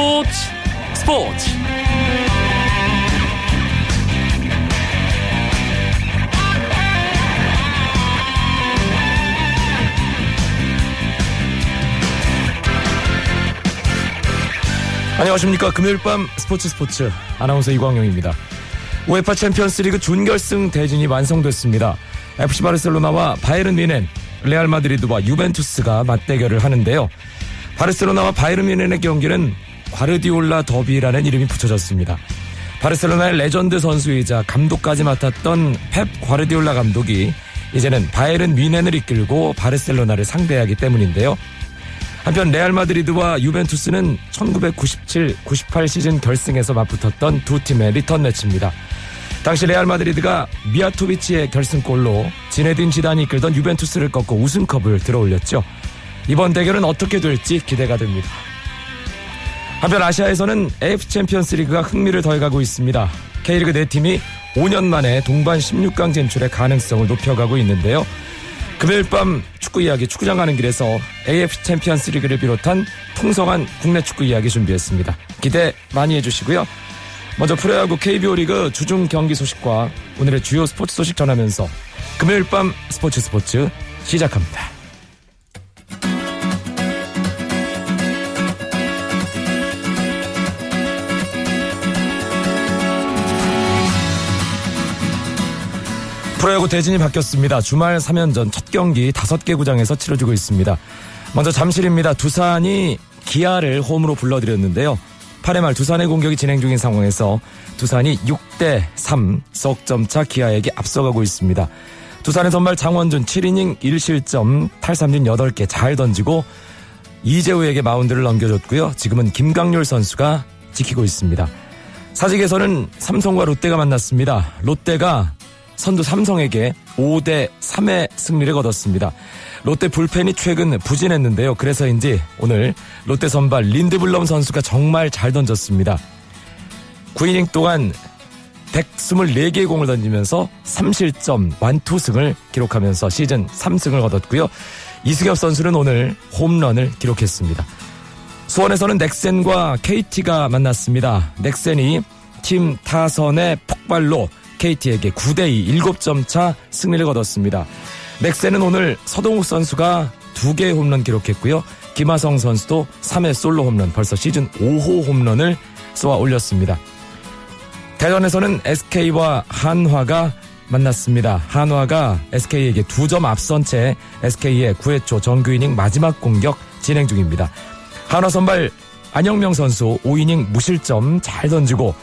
스포츠. 스포츠. 안녕하십니까. 금요일 밤 스포츠 스포츠 아나운서 이광용입니다. 우에파 챔피언스리그 준결승 대진이 완성됐습니다. FC 바르셀로나와 바이에른 미넨 레알 마드리드와 유벤투스가 맞대결을 하는데요. 바르셀로나와 바이에른 뮌헨의 경기는 과르디올라 더비라는 이름이 붙여졌습니다 바르셀로나의 레전드 선수이자 감독까지 맡았던 펩 과르디올라 감독이 이제는 바이에른 뮌헨을 이끌고 바르셀로나를 상대하기 때문인데요 한편 레알 마드리드와 유벤투스는 1997-98 시즌 결승에서 맞붙었던 두 팀의 리턴 매치입니다. 당시 레알 마드리드가 미야토비치의 결승골로 지네딘 지단이 이끌던 유벤투스를 꺾고 우승컵을 들어올렸죠. 이번 대결은 어떻게 될지 기대가 됩니다. 한편 아시아에서는 AFC 챔피언스 리그가 흥미를 더해가고 있습니다. K리그 4팀이 5년 만에 동반 16강 진출의 가능성을 높여가고 있는데요. 금요일 밤 축구 이야기 축구장 가는 길에서 AFC 챔피언스 리그를 비롯한 풍성한 국내 축구 이야기 준비했습니다. 기대 많이 해주시고요. 먼저 프로야구 KBO 리그 주중 경기 소식과 오늘의 주요 스포츠 소식 전하면서 금요일 밤 스포츠 스포츠 시작합니다. 프로야구 대진이 바뀌었습니다. 주말 3연전 첫 경기 5개 구장에서 치러지고 있습니다. 먼저 잠실입니다. 두산이 기아를 홈으로 불러들였는데요. 8회 말 두산의 공격이 진행 중인 상황에서 두산이 6대 3 석점차 기아에게 앞서가고 있습니다. 두산의 선발 장원준 7이닝 1실점 탈삼진 8개 잘 던지고 이재우에게 마운드를 넘겨줬고요. 지금은 김강률 선수가 지키고 있습니다. 사직에서는 삼성과 롯데가 만났습니다. 롯데가 선두 삼성에게 5대 3의 승리를 거뒀습니다. 롯데 불펜이 최근 부진했는데요. 그래서인지 오늘 롯데 선발 린드블럼 선수가 정말 잘 던졌습니다. 9이닝 동안 124개의 공을 던지면서 3실점 완투승을 기록하면서 시즌 3승을 거뒀고요. 이승엽 선수는 오늘 홈런을 기록했습니다. 수원에서는 넥센과 KT가 만났습니다. 넥센이 팀 타선의 폭발로 KT에게 9대2 7점 차 승리를 거뒀습니다. 넥센은 오늘 서동욱 선수가 2개의 홈런 기록했고요. 김하성 선수도 3회 솔로 홈런 벌써 시즌 5호 홈런을 쏘아 올렸습니다. 대전에서는 SK와 한화가 만났습니다. 한화가 SK에게 2점 앞선 채 SK의 9회 초 정규 이닝 마지막 공격 진행 중입니다. 한화 선발 안영명 선수 5이닝 무실점 잘 던지고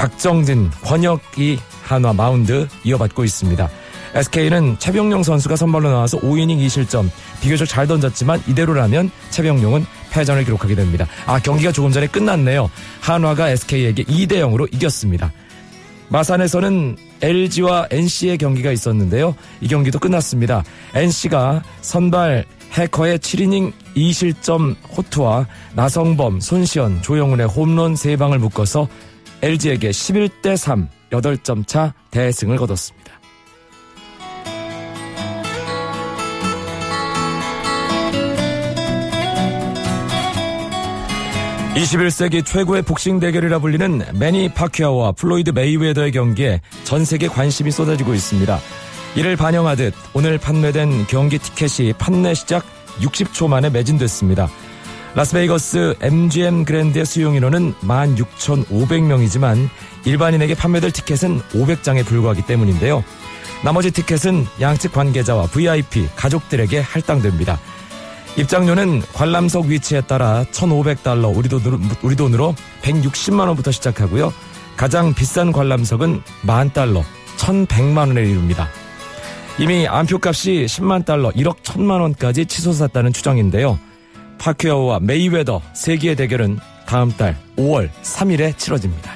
박정진, 권혁이 한화 마운드 이어받고 있습니다. SK는 최병용 선수가 선발로 나와서 5이닝 2실점 비교적 잘 던졌지만 이대로라면 최병용은 패전을 기록하게 됩니다. 아 경기가 조금 전에 끝났네요. 한화가 SK에게 2대 0으로 이겼습니다. 마산에서는 LG와 NC의 경기가 있었는데요. 이 경기도 끝났습니다. NC가 선발 해커의 7이닝 2실점 호투와 나성범, 손시현, 조영훈의 홈런 3방을 묶어서 LG에게 11대 3 8점 차 대승을 거뒀습니다. 21세기 최고의 복싱 대결이라 불리는 매니 파퀴아오와 플로이드 메이웨더의 경기에 전 세계 관심이 쏟아지고 있습니다. 이를 반영하듯 오늘 판매된 경기 티켓이 판매 시작 60초 만에 매진됐습니다. 라스베이거스 MGM 그랜드의 수용 인원은 16,500명이지만 일반인에게 판매될 티켓은 500장에 불과하기 때문인데요. 나머지 티켓은 양측 관계자와 VIP, 가족들에게 할당됩니다. 입장료는 관람석 위치에 따라 1,500달러, 우리 돈으로, 우리 돈으로 160만원부터 시작하고요. 가장 비싼 관람석은 만 달러, 1,100만원에 이릅니다. 이미 안표값이 10만 달러, 1억 1천만원까지 치솟았다는 추정인데요. 파퀴아오와 메이웨더 세기의 대결은 다음 달 5월 3일에 치러집니다.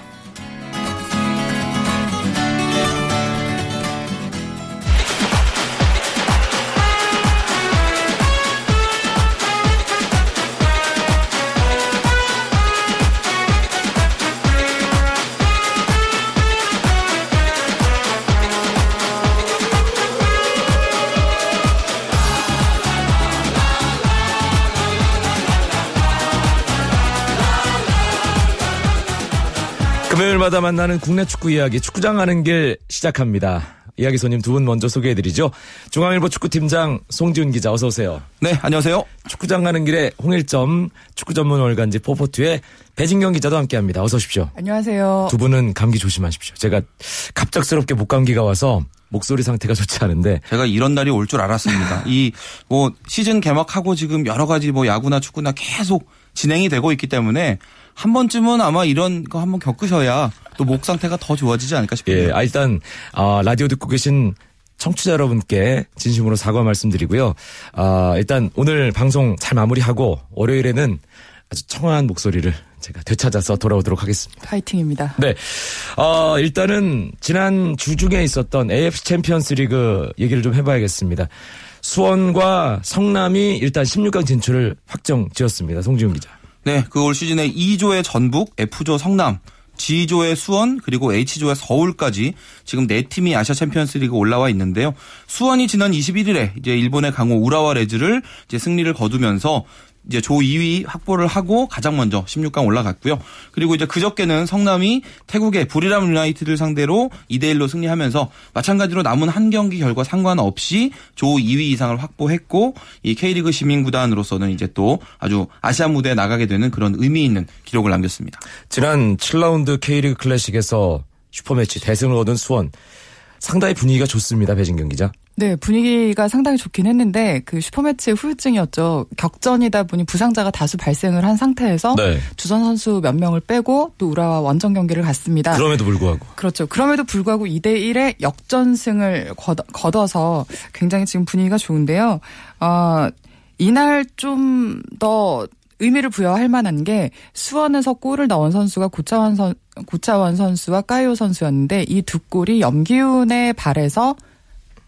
주말마다 만나는 국내 축구 이야기 축구장 가는 길 시작합니다. 이야기 손님 두 분 먼저 소개해드리죠. 중앙일보 축구팀장 송지훈 기자 어서 오세요. 네, 안녕하세요. 축구장 가는 길에 홍일점 축구 전문 월간지 포포트의 배진경 기자도 함께합니다. 어서 오십시오. 안녕하세요. 두 분은 감기 조심하십시오. 제가 갑작스럽게 목감기가 와서 목소리 상태가 좋지 않은데 제가 이런 날이 올 줄 알았습니다. 이 뭐 시즌 개막하고 지금 여러 가지 뭐 야구나 축구나 계속 진행이 되고 있기 때문에 한 번쯤은 아마 이런 거 한번 겪으셔야 또 목 상태가 더 좋아지지 않을까 싶습니다. 예, 아, 일단 아, 라디오 듣고 계신 청취자 여러분께 진심으로 사과 말씀드리고요. 아, 일단 오늘 방송 잘 마무리하고 월요일에는 아주 청아한 목소리를 제가 되찾아서 돌아오도록 하겠습니다. 파이팅입니다. 네. 어, 일단은 지난 주 중에 있었던 AFC 챔피언스 리그 얘기를 좀 해봐야겠습니다. 수원과 성남이 일단 16강 진출을 확정 지었습니다. 송지훈 기자. 네, 그 올 시즌에 2조의 전북, F조 성남, G조의 수원 그리고 H조의 서울까지 지금 네 팀이 아시아 챔피언스리그 올라와 있는데요. 수원이 지난 21일에 이제 일본의 강호 우라와 레즈를 이제 승리를 거두면서 이제 조 2위 확보를 하고 가장 먼저 16강 올라갔고요. 그리고 이제 그저께는 성남이 태국의 부리람 유나이티드를 상대로 2대 1로 승리하면서 마찬가지로 남은 한 경기 결과 상관없이 조 2위 이상을 확보했고 이 K리그 시민 구단으로서는 이제 또 아주 아시아 무대에 나가게 되는 그런 의미 있는 기록을 남겼습니다. 지난 7라운드 K리그 클래식에서 슈퍼매치 대승을 얻은 수원 상당히 분위기가 좋습니다. 배진경 기자. 네, 분위기가 상당히 좋긴 했는데 그 슈퍼매치의 후유증이었죠. 격전이다 보니 부상자가 다수 발생을 한 상태에서 네. 주전 선수 몇 명을 빼고 또 우라와 원정 경기를 갔습니다. 그럼에도 불구하고 그렇죠. 그럼에도 불구하고 2대 1의 역전승을 거둬, 서 굉장히 지금 분위기가 좋은데요. 어, 이날 좀 더 의미를 부여할 만한 게 수원에서 골을 넣은 선수가 고차원 선 고차원 선수와 카이오 선수였는데 이 두 골이 염기훈의 발에서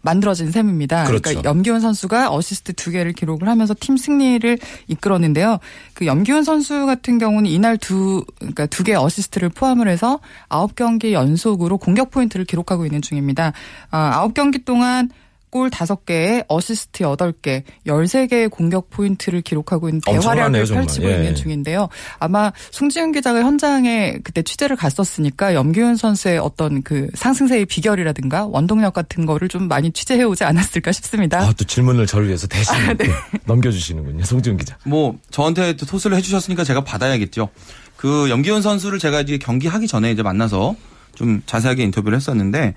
만들어진 셈입니다. 그렇죠. 그러니까 염기훈 선수가 어시스트 두 개를 기록을 하면서 팀 승리를 이끌었는데요. 그 염기훈 선수 같은 경우는 이날 두 그러니까 두 개 어시스트를 포함을 해서 아홉 경기 연속으로 공격 포인트를 기록하고 있는 중입니다. 아, 아홉 경기 동안 골 5개에 어시스트 8개, 13개의 공격 포인트를 기록하고 있는 대활약을 펼치고 예. 있는 중인데요. 아마 송지훈 기자가 현장에 그때 취재를 갔었으니까 염기훈 선수의 어떤 그 상승세의 비결이라든가 원동력 같은 거를 좀 많이 취재해 오지 않았을까 싶습니다. 아, 또 질문을 저를 위해서 대신 아, 네. 넘겨주시는군요. 송지훈 기자. 뭐 저한테 토스를 해주셨으니까 제가 받아야겠죠. 그 염기훈 선수를 제가 이제 경기하기 전에 이제 만나서 좀 자세하게 인터뷰를 했었는데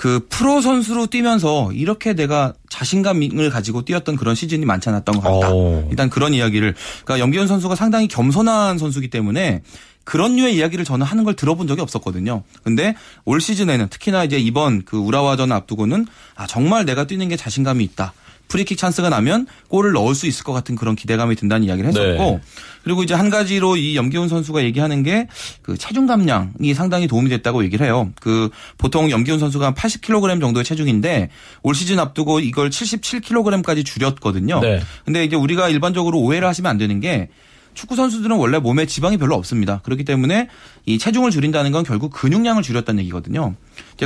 그 프로 선수로 뛰면서 이렇게 내가 자신감을 가지고 뛰었던 그런 시즌이 많지 않았던 것 같다. 오. 일단 그런 이야기를 그러니까 염기훈 선수가 상당히 겸손한 선수기 때문에 그런 류의 이야기를 저는 하는 걸 들어본 적이 없었거든요. 근데 올 시즌에는 특히나 이제 이번 그 우라와전 앞두고는 아 정말 내가 뛰는 게 자신감이 있다. 프리킥 찬스가 나면 골을 넣을 수 있을 것 같은 그런 기대감이 든다는 이야기를 했었고 네. 그리고 이제 한 가지로 이 염기훈 선수가 얘기하는 게 그 체중 감량이 상당히 도움이 됐다고 얘기를 해요. 그 보통 염기훈 선수가 한 80kg 정도의 체중인데 올 시즌 앞두고 이걸 77kg까지 줄였거든요. 네. 근데 이제 우리가 일반적으로 오해를 하시면 안 되는 게 축구 선수들은 원래 몸에 지방이 별로 없습니다. 그렇기 때문에 이 체중을 줄인다는 건 결국 근육량을 줄였다는 얘기거든요.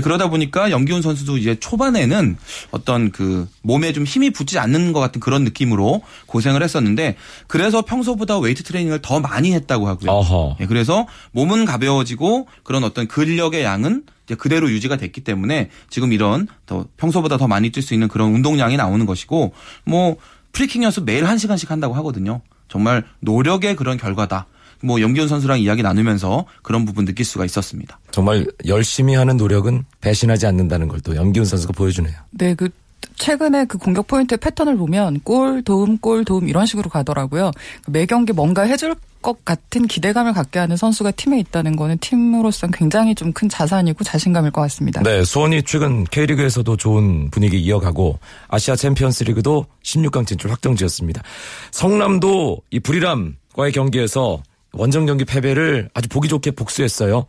그러다 보니까 염기훈 선수도 이제 초반에는 어떤 그 몸에 좀 힘이 붙지 않는 것 같은 그런 느낌으로 고생을 했었는데 그래서 평소보다 웨이트 트레이닝을 더 많이 했다고 하고요. 예, 그래서 몸은 가벼워지고 그런 어떤 근력의 양은 그대로 유지가 됐기 때문에 지금 이런 더 평소보다 더 많이 뛸 수 있는 그런 운동량이 나오는 것이고 뭐 프리킥 연습 매일 1시간씩 한다고 하거든요. 정말 노력의 그런 결과다. 뭐 염기훈 선수랑 이야기 나누면서 그런 부분 느낄 수가 있었습니다. 정말 열심히 하는 노력은 배신하지 않는다는 걸 또 염기훈 선수가 보여주네요. 네, 그 최근에 그 공격 포인트의 패턴을 보면 골 도움 골 도움 이런 식으로 가더라고요. 매 경기 뭔가 해줄 것 같은 기대감을 갖게 하는 선수가 팀에 있다는 거는 팀으로서 굉장히 좀 큰 자산이고 자신감일 것 같습니다. 네, 수원이 최근 K리그에서도 좋은 분위기 이어가고 아시아 챔피언스리그도 16강 진출 확정지었습니다. 성남도 이 부리람과의 경기에서 원정 경기 패배를 아주 보기 좋게 복수했어요.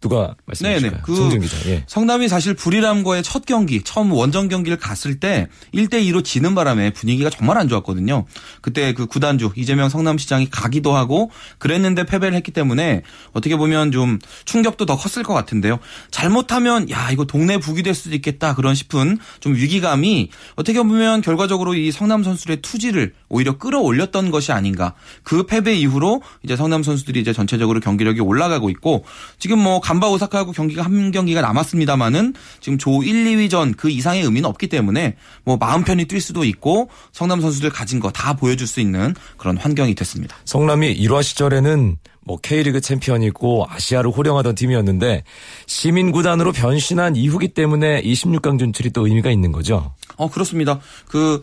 누가 말씀해 주실까요? 그 송준 기자. 예. 성남이 사실 부리람과의 첫 경기, 처음 원정 경기를 갔을 때 1대 2로 지는 바람에 분위기가 정말 안 좋았거든요. 그때 그 구단주 이재명 성남시장이 가기도 하고 그랬는데 패배를 했기 때문에 어떻게 보면 좀 충격도 더 컸을 것 같은데요. 잘못하면 야 이거 동네 북이 될 수도 있겠다 그런 싶은 좀 위기감이 어떻게 보면 결과적으로 이 성남 선수들의 투지를 오히려 끌어올렸던 것이 아닌가. 그 패배 이후로 이제 성남 선수들이 이제 전체적으로 경기력이 올라가고 있고 지금 뭐 간바 오사카하고 경기가 한 경기가 남았습니다만은 지금 조 1, 2위전 그 이상의 의미는 없기 때문에 뭐 마음 편히 뛸 수도 있고 성남 선수들 가진 거 다 보여줄 수 있는 그런 환경이 됐습니다. 성남이 1화 시절에는 뭐 K리그 챔피언이고 아시아를 호령하던 팀이었는데 시민 구단으로 변신한 이후기 때문에 26강 진출이 또 의미가 있는 거죠. 어 그렇습니다. 그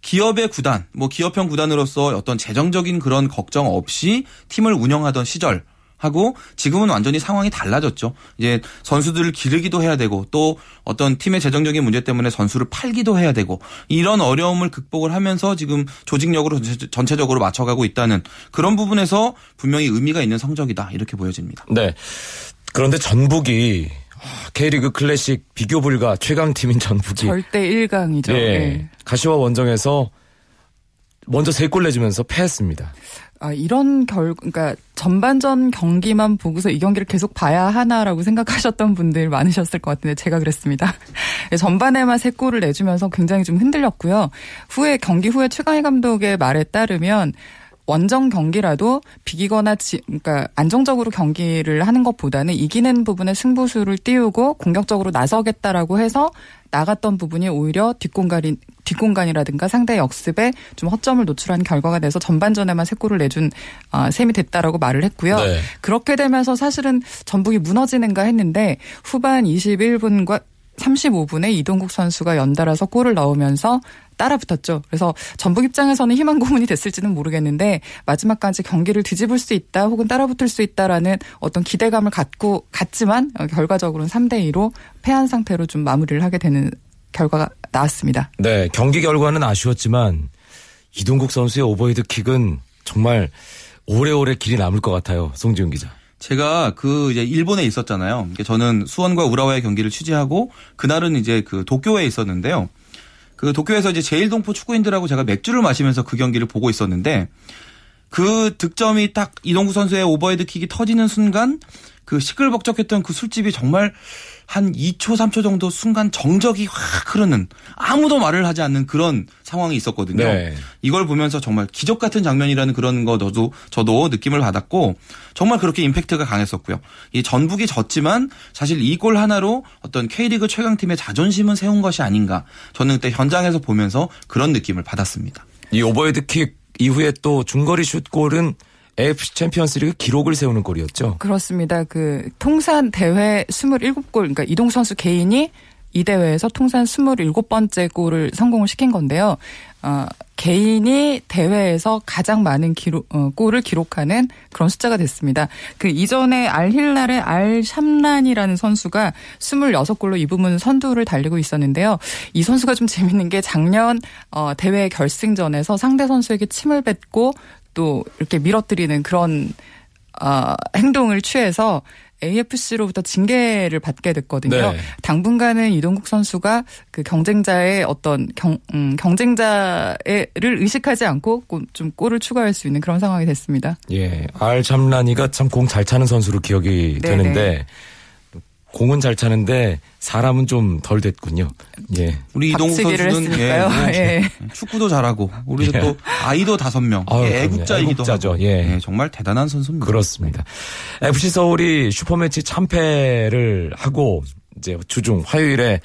기업의 구단, 뭐 기업형 구단으로서 어떤 재정적인 그런 걱정 없이 팀을 운영하던 시절 하고 지금은 완전히 상황이 달라졌죠. 이제 선수들을 기르기도 해야 되고 또 어떤 팀의 재정적인 문제 때문에 선수를 팔기도 해야 되고 이런 어려움을 극복을 하면서 지금 조직력으로 전체적으로 맞춰가고 있다는 그런 부분에서 분명히 의미가 있는 성적이다 이렇게 보여집니다. 네. 그런데 전북이 K리그 클래식 비교 불가 최강 팀인 전북이 절대 1강이죠. 예, 네. 가시와 원정에서 먼저 세 골 내주면서 패했습니다. 아, 이런 결, 그러니까 전반전 경기만 보고서 이 경기를 계속 봐야 하나라고 생각하셨던 분들 많으셨을 것 같은데 제가 그랬습니다. 전반에만 세 골을 내주면서 굉장히 좀 흔들렸고요. 후에 경기 후에 최강희 감독의 말에 따르면 원정 경기라도 비기거나 지, 그러니까 안정적으로 경기를 하는 것보다는 이기는 부분에 승부수를 띄우고 공격적으로 나서겠다라고 해서 나갔던 부분이 오히려 뒷공간이 뒷공간이라든가 상대 역습에 좀 허점을 노출한 결과가 돼서 전반전에만 세 골을 내준 어, 셈이 됐다라고 말을 했고요. 네. 그렇게 되면서 사실은 전북이 무너지는가 했는데 후반 21분과 35분에 이동국 선수가 연달아서 골을 넣으면서 따라 붙었죠. 그래서 전북 입장에서는 희망 고문이 됐을지는 모르겠는데 마지막까지 경기를 뒤집을 수 있다 혹은 따라 붙을 수 있다라는 어떤 기대감을 갖고 갔지만 결과적으로는 3대 2로 패한 상태로 좀 마무리를 하게 되는 결과가 나왔습니다. 네, 경기 결과는 아쉬웠지만 이동국 선수의 오버헤드 킥은 정말 오래오래 길이 남을 것 같아요. 송지훈 기자. 제가 그 이제 일본에 있었잖아요. 저는 수원과 우라와의 경기를 취재하고 그날은 이제 그 도쿄에 있었는데요. 그 도쿄에서 이제 재일동포 축구인들하고 제가 맥주를 마시면서 그 경기를 보고 있었는데 그 득점이 딱 이동국 선수의 오버헤드 킥이 터지는 순간 그 시끌벅적했던 그 술집이 정말 한 2초, 3초 정도 순간 정적이 확 흐르는 아무도 말을 하지 않는 그런 상황이 있었거든요. 네. 이걸 보면서 정말 기적 같은 장면이라는 그런 거 저도 저도 느낌을 받았고 정말 그렇게 임팩트가 강했었고요. 이 전북이 졌지만 사실 이 골 하나로 어떤 K리그 최강팀의 자존심은 세운 것이 아닌가. 저는 그때 현장에서 보면서 그런 느낌을 받았습니다. 이 오버헤드 킥 이후에 또 중거리 슛골은 AFC 챔피언스리그 기록을 세우는 골이었죠. 그렇습니다. 그 통산 대회 27골 그러니까 이동 선수 개인이 이 대회에서 통산 27번째 골을 성공을 시킨 건데요. 어, 개인이 대회에서 가장 많은 기록, 어, 골을 기록하는 그런 숫자가 됐습니다. 그 이전에 알힐날의 알 샴란이라는 선수가 26골로 이 부분 선두를 달리고 있었는데요. 이 선수가 좀 재밌는 게 작년 어, 대회 결승전에서 상대 선수에게 침을 뱉고 또 이렇게 밀어뜨리는 그런 어, 행동을 취해서 AFC로부터 징계를 받게 됐거든요. 네. 당분간은 이동국 선수가 그 경쟁자의 어떤 경, 음, 경쟁자를 의식하지 않고 좀 골을 추가할 수 있는 그런 상황이 됐습니다. 예, 알 참란이가 참 공 잘 차는 선수로 기억이 네네. 되는데 공은 잘 차는데 사람은 좀 덜 됐군요. 예. 우리 박치기를 선수는 했으니까요. 뭐 예. 축구도 잘하고 우리도 예. 또 아이도 다섯 명 그럼요. 애국자이기도 애국자죠. 하고 예. 예, 정말 대단한 선수입니다. 그렇습니다. FC 서울이 슈퍼매치 참패를 하고 이제 주중 화요일에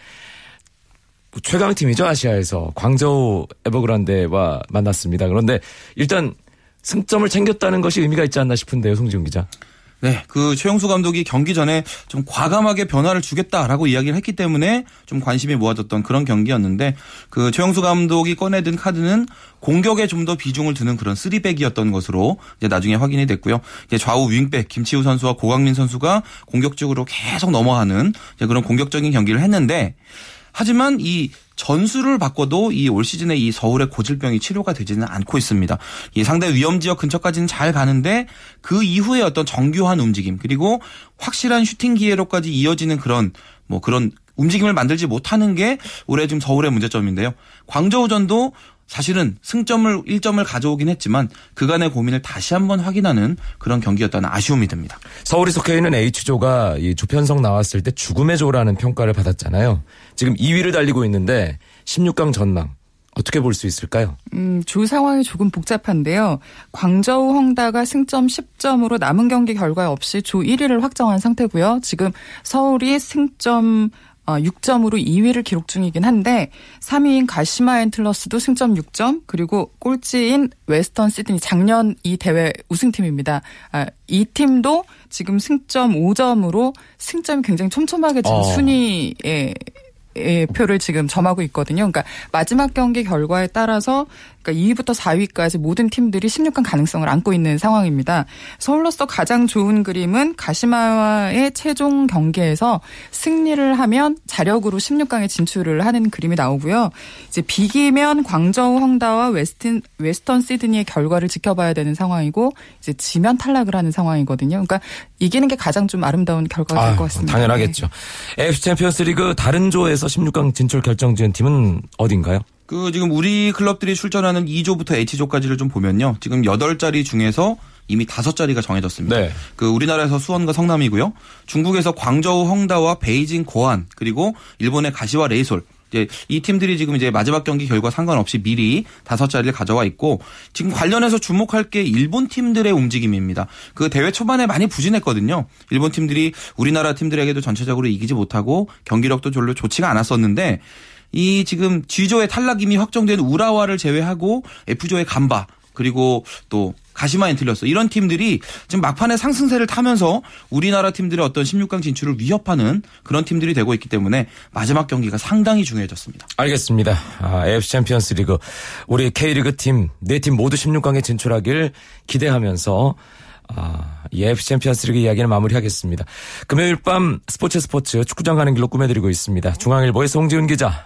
최강 팀이죠 아시아에서 광저우 에버그란데와 만났습니다. 그런데 일단 승점을 챙겼다는 것이 의미가 있지 않나 싶은데요, 송지훈 기자. 네, 그 최용수 감독이 경기 전에 좀 과감하게 변화를 주겠다라고 이야기를 했기 때문에 좀 관심이 모아졌던 그런 경기였는데 그 최용수 감독이 꺼내든 카드는 공격에 좀 더 비중을 두는 그런 쓰리백이었던 것으로 이제 나중에 확인이 됐고요. 이제 좌우 윙백 김치우 선수와 고강민 선수가 공격적으로 계속 넘어가는 이제 그런 공격적인 경기를 했는데 하지만 이 전술을 바꿔도 이 올 시즌에 이 서울의 고질병이 치료가 되지는 않고 있습니다. 이 상대 위험 지역 근처까지는 잘 가는데 그 이후에 어떤 정교한 움직임 그리고 확실한 슈팅 기회로까지 이어지는 그런 뭐 그런 움직임을 만들지 못하는 게 올해 지금 서울의 문제점인데요. 광저우전도 사실은 승점을 1점을 가져오긴 했지만 그간의 고민을 다시 한번 확인하는 그런 경기였다는 아쉬움이 듭니다. 서울이 속해 있는 H조가 이 조편성 나왔을 때 죽음의 조라는 평가를 받았잖아요. 지금 2위를 달리고 있는데 16강 전망 어떻게 볼 수 있을까요? 음, 조 상황이 조금 복잡한데요. 광저우 헝다가 승점 10점으로 남은 경기 결과 없이 조 1위를 확정한 상태고요. 지금 서울이 승점 6점으로 어, 2위를 기록 중이긴 한데 3위인 가시마 앤틀러스도 승점 6점 그리고 꼴찌인 웨스턴 시드니 작년 이 대회 우승팀입니다. 아, 이 팀도 지금 승점 5점으로 승점이 굉장히 촘촘하게 지금 어. 순위에 표를 지금 점하고 있거든요. 그러니까 마지막 경기 결과에 따라서 그러니까 2위부터 4위까지 모든 팀들이 16강 가능성을 안고 있는 상황입니다. 서울로서 가장 좋은 그림은 가시마와의 최종 경기에서 승리를 하면 자력으로 16강에 진출을 하는 그림이 나오고요. 이제 비기면 광저우 헝다와 웨스튼 웨스턴 시드니의 결과를 지켜봐야 되는 상황이고 이제 지면 탈락을 하는 상황이거든요. 그러니까 이기는 게 가장 좀 아름다운 결과가 될것 아, 같습니다. 당연하겠죠. 네. AFC 챔피언스 리그 다른 조에서 16강 진출 결정 지은 팀은 어딘가요? 그 지금 우리 클럽들이 출전하는 2조부터 H조까지를 좀 보면요. 지금 8자리 중에서 이미 5자리가 정해졌습니다. 네. 그 우리나라에서 수원과 성남이고요. 중국에서 광저우 헝다와 베이징 고안 그리고 일본의 가시와 레이솔 이제 이 팀들이 지금 이제 마지막 경기 결과 상관없이 미리 다섯 자리를 가져와 있고 지금 관련해서 주목할 게 일본 팀들의 움직임입니다. 그 대회 초반에 많이 부진했거든요. 일본 팀들이 우리나라 팀들에게도 전체적으로 이기지 못하고 경기력도 별로 좋지가 않았었는데 이 지금 G조의 탈락 이미 확정된 우라와를 제외하고 F조의 간바 그리고 또 가시마 앤틀러스 이런 팀들이 지금 막판에 상승세를 타면서 우리나라 팀들의 어떤 16강 진출을 위협하는 그런 팀들이 되고 있기 때문에 마지막 경기가 상당히 중요해졌습니다. 알겠습니다. 아, AFC 챔피언스 리그 우리 K리그 팀 네 팀 모두 16강에 진출하길 기대하면서 아, 이 AFC 챔피언스 리그 이야기를 마무리하겠습니다. 금요일 밤 스포츠 스포츠 축구장 가는 길로 꾸며드리고 있습니다. 중앙일보의 송지훈 기자,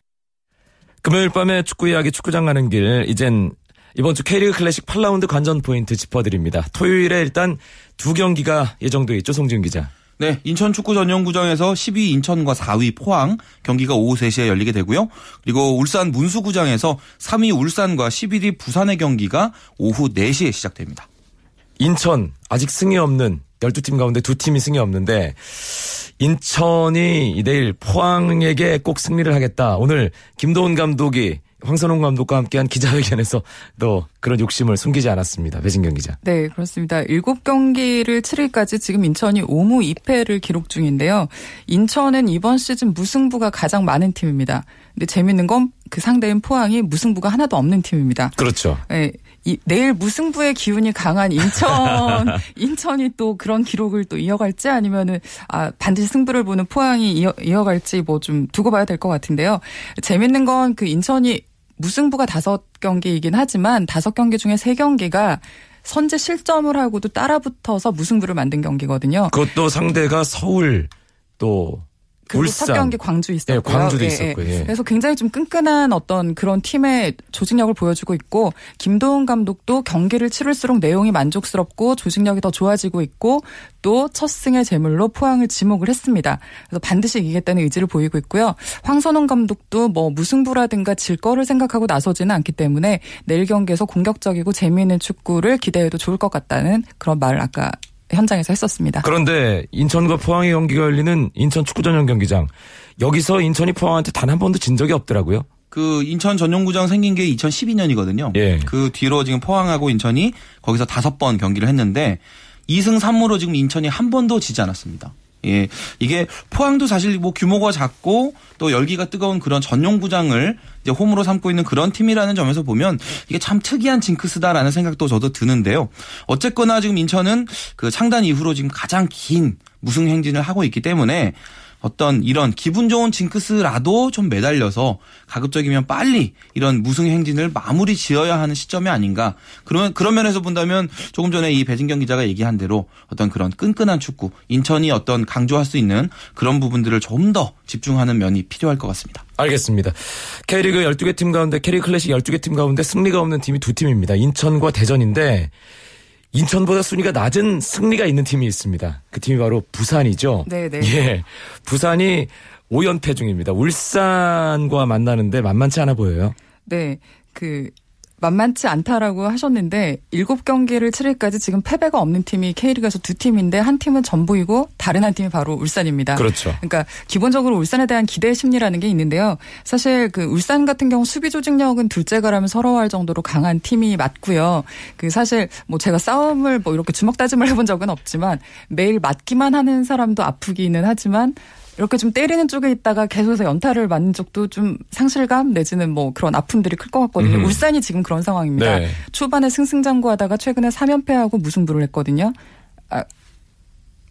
금요일 밤에 축구 이야기 축구장 가는 길 이젠 이번 주 K리그 클래식 8라운드 관전 포인트 짚어드립니다. 토요일에 일단 두 경기가 예정돼 있죠, 송지은 기자. 네, 인천 축구 전용구장에서 10위 인천과 4위 포항 경기가 오후 3시에 열리게 되고요. 그리고 울산 문수구장에서 3위 울산과 11위 부산의 경기가 오후 4시에 시작됩니다. 인천 아직 승이 없는 12팀 가운데 두 팀이 승이 없는데 인천이 내일 포항에게 꼭 승리를 하겠다. 오늘 김도훈 감독이 황선홍 감독과 함께한 기자회견에서 또 그런 욕심을 숨기지 않았습니다. 배진경 기자. 네, 그렇습니다. 7경기를 치르기까지 지금 인천이 5무 2패를 기록 중인데요. 인천은 이번 시즌 무승부가 가장 많은 팀입니다. 근데 재밌는 건 그 상대인 포항이 무승부가 하나도 없는 팀입니다. 그렇죠. 네, 이, 내일 무승부의 기운이 강한 인천, 인천이 또 그런 기록을 또 이어갈지 아니면은, 아, 반드시 승부를 보는 포항이 이어, 이어갈지 뭐 좀 두고 봐야 될 것 같은데요. 재밌는 건 그 인천이 무승부가 다섯 경기이긴 하지만 다섯 경기 중에 세 경기가 선제 실점을 하고도 따라붙어서 무승부를 만든 경기거든요. 그것도 상대가 서울 또 그리고 울산. 첫 경기 광주 있었고요. 네, 광주도 예, 있었고. 예. 그래서 굉장히 좀 끈끈한 어떤 그런 팀의 조직력을 보여주고 있고 김도훈 감독도 경기를 치를수록 내용이 만족스럽고 조직력이 더 좋아지고 있고 또 첫 승의 제물로 포항을 지목을 했습니다. 그래서 반드시 이기겠다는 의지를 보이고 있고요. 황선홍 감독도 뭐 무승부라든가 질 거를 생각하고 나서지는 않기 때문에 내일 경기에서 공격적이고 재미있는 축구를 기대해도 좋을 것 같다는 그런 말을 아까 현장에서 했었습니다. 그런데 인천과 포항의 경기가 열리는 인천 축구 전용 경기장 여기서 인천이 포항한테 단 한 번도 진 적이 없더라고요. 그 인천 전용구장 생긴 게 2012년이거든요. 예. 그 뒤로 지금 포항하고 인천이 거기서 다섯 번 경기를 했는데 2승 3무로 지금 인천이 한 번도 지지 않았습니다. 예. 이게 포항도 사실 뭐 규모가 작고 또 열기가 뜨거운 그런 전용 구장을 이제 홈으로 삼고 있는 그런 팀이라는 점에서 보면 이게 참 특이한 징크스다라는 생각도 저도 드는데요. 어쨌거나 지금 인천은 그 창단 이후로 지금 가장 긴 무승 행진을 하고 있기 때문에 어떤 이런 기분 좋은 징크스라도 좀 매달려서 가급적이면 빨리 이런 무승 행진을 마무리 지어야 하는 시점이 아닌가. 그런 그런 면에서 본다면 조금 전에 이 배진경 기자가 얘기한 대로 어떤 그런 끈끈한 축구, 인천이 어떤 강조할 수 있는 그런 부분들을 좀 더 집중하는 면이 필요할 것 같습니다. 알겠습니다. K리그 12개 팀 가운데 K리그 클래식 12개 팀 가운데 승리가 없는 팀이 두 팀입니다. 인천과 대전인데 인천보다 순위가 낮은 승리가 있는 팀이 있습니다. 그 팀이 바로 부산이죠. 네 네. 예. 부산이 5연패 중입니다. 울산과 만나는데 만만치 않아 보여요. 네. 그 만만치 않다라고 하셨는데 7경기를 치를까지 지금 패배가 없는 팀이 K리그에서 두 팀인데 한 팀은 전부이고 다른 한 팀이 바로 울산입니다. 그렇죠. 그러니까 기본적으로 울산에 대한 기대 심리라는 게 있는데요. 사실 그 울산 같은 경우 수비 조직력은 둘째가라면 서러워할 정도로 강한 팀이 맞고요. 그 사실 뭐 제가 싸움을 뭐 이렇게 주먹 다짐을 해본 적은 없지만 매일 맞기만 하는 사람도 아프기는 하지만 이렇게 좀 때리는 쪽에 있다가 계속해서 연타를 맞는 쪽도 좀 상실감 내지는 뭐 그런 아픔들이 클 것 같거든요. 음. 울산이 지금 그런 상황입니다. 네. 초반에 승승장구하다가 최근에 3연패하고 무승부를 했거든요. 아,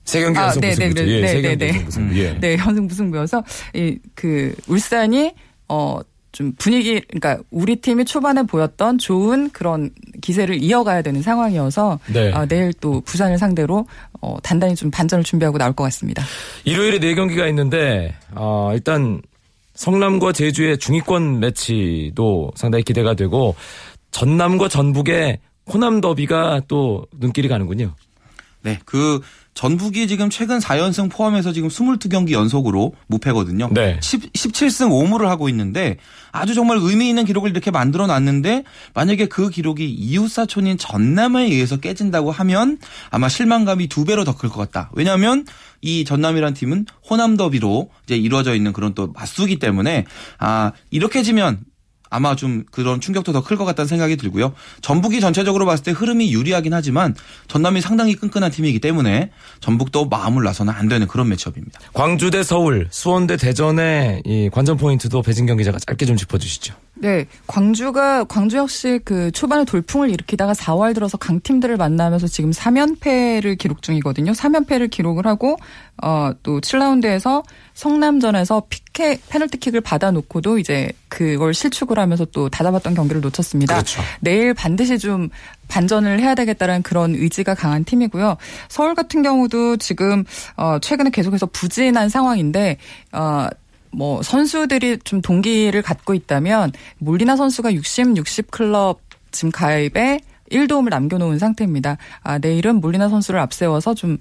세 경기 아, 연속 네, 무승부죠. 네, 예, 네, 세 네, 경기 네. 연속 무승부. 예. 네, 현승 무승부여서 이 그 울산이 어 좀 분위기 그러니까 우리 팀이 초반에 보였던 좋은 그런 기세를 이어가야 되는 상황이어서 네. 아, 내일 또 부산을 상대로 어 단단히 좀 반전을 준비하고 나올 것 같습니다. 일요일에 네 경기가 있는데 어, 일단 성남과 제주의 중위권 매치도 상당히 기대가 되고 전남과 전북의 호남 더비가 또 눈길이 가는군요. 네, 그 전북이 지금 최근 4연승 포함해서 지금 22경기 연속으로 무패거든요. 네. 10, 17승 5무를 하고 있는데 아주 정말 의미 있는 기록을 이렇게 만들어 놨는데 만약에 그 기록이 이웃사촌인 전남에 의해서 깨진다고 하면 아마 실망감이 두 배로 더 클 것 같다. 왜냐하면 이 전남이란 팀은 호남 더비로 이제 이루어져 있는 그런 또 맞수기 때문에 아 이렇게 지면 아마 좀 그런 충격도 더 클 것 같다는 생각이 들고요. 전북이 전체적으로 봤을 때 흐름이 유리하긴 하지만 전남이 상당히 끈끈한 팀이기 때문에 전북도 마음을 놔서는 안 되는 그런 매치업입니다. 광주 대 서울, 수원 대 대전의 이 관전 포인트도 배진경 기자가 짧게 좀 짚어주시죠. 네, 광주가 광주 역시 그 초반에 돌풍을 일으키다가 4월 들어서 강팀들을 만나면서 지금 3연패를 기록 중이거든요. 3연패를 기록을 하고 어 또 7라운드에서 성남전에서 피케 페널티킥을 받아놓고도 이제 그걸 실축을 하면서 또 다잡았던 경기를 놓쳤습니다. 그렇죠. 내일 반드시 좀 반전을 해야 되겠다라는 그런 의지가 강한 팀이고요. 서울 같은 경우도 지금 어 최근에 계속해서 부진한 상황인데 어 뭐 선수들이 좀 동기를 갖고 있다면 몰리나 선수가 60, 60 클럽 지금 가입에 1도움을 남겨놓은 상태입니다. 아, 내일은 몰리나 선수를 앞세워서 좀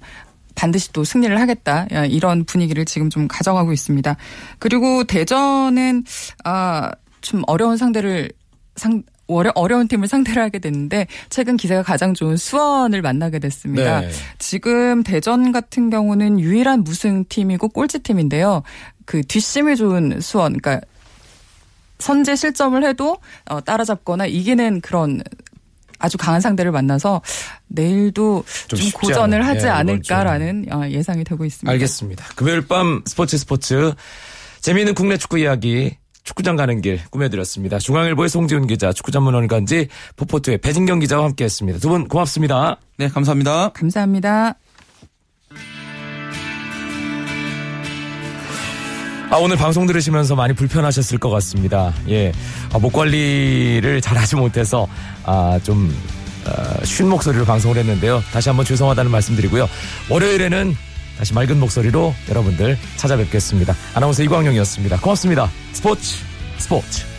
반드시 또 승리를 하겠다 야, 이런 분위기를 지금 좀 가져가고 있습니다. 그리고 대전은 아 좀 어려운 상대를 상 어려, 어려운 팀을 상대로 하게 됐는데 최근 기세가 가장 좋은 수원을 만나게 됐습니다. 네. 지금 대전 같은 경우는 유일한 무승 팀이고 꼴찌 팀인데요. 그 뒷심이 좋은 수원, 그러니까 선제 실점을 해도 어, 따라잡거나 이기는 그런 아주 강한 상대를 만나서 내일도 좀 좀, 고전을 하지 예, 않을까라는 어, 예상이 되고 있습니다. 알겠습니다. 금요일 밤 스포츠 스포츠 재미있는 국내 축구 이야기 축구장 가는 길 꾸며드렸습니다. 중앙일보의 송지훈 기자, 축구 전문 원간지 포포트의 배진경 기자와 함께했습니다. 두 분 고맙습니다. 네, 감사합니다. 감사합니다. 아, 오늘 방송 들으시면서 많이 불편하셨을 것 같습니다. 예. 아, 목 관리를 잘 하지 못해서, 아, 좀, 어, 쉰 목소리로 방송을 했는데요. 다시 한번 죄송하다는 말씀 드리고요. 월요일에는 다시 맑은 목소리로 여러분들 찾아뵙겠습니다. 아나운서 이광용이었습니다. 고맙습니다. 스포츠, 스포츠.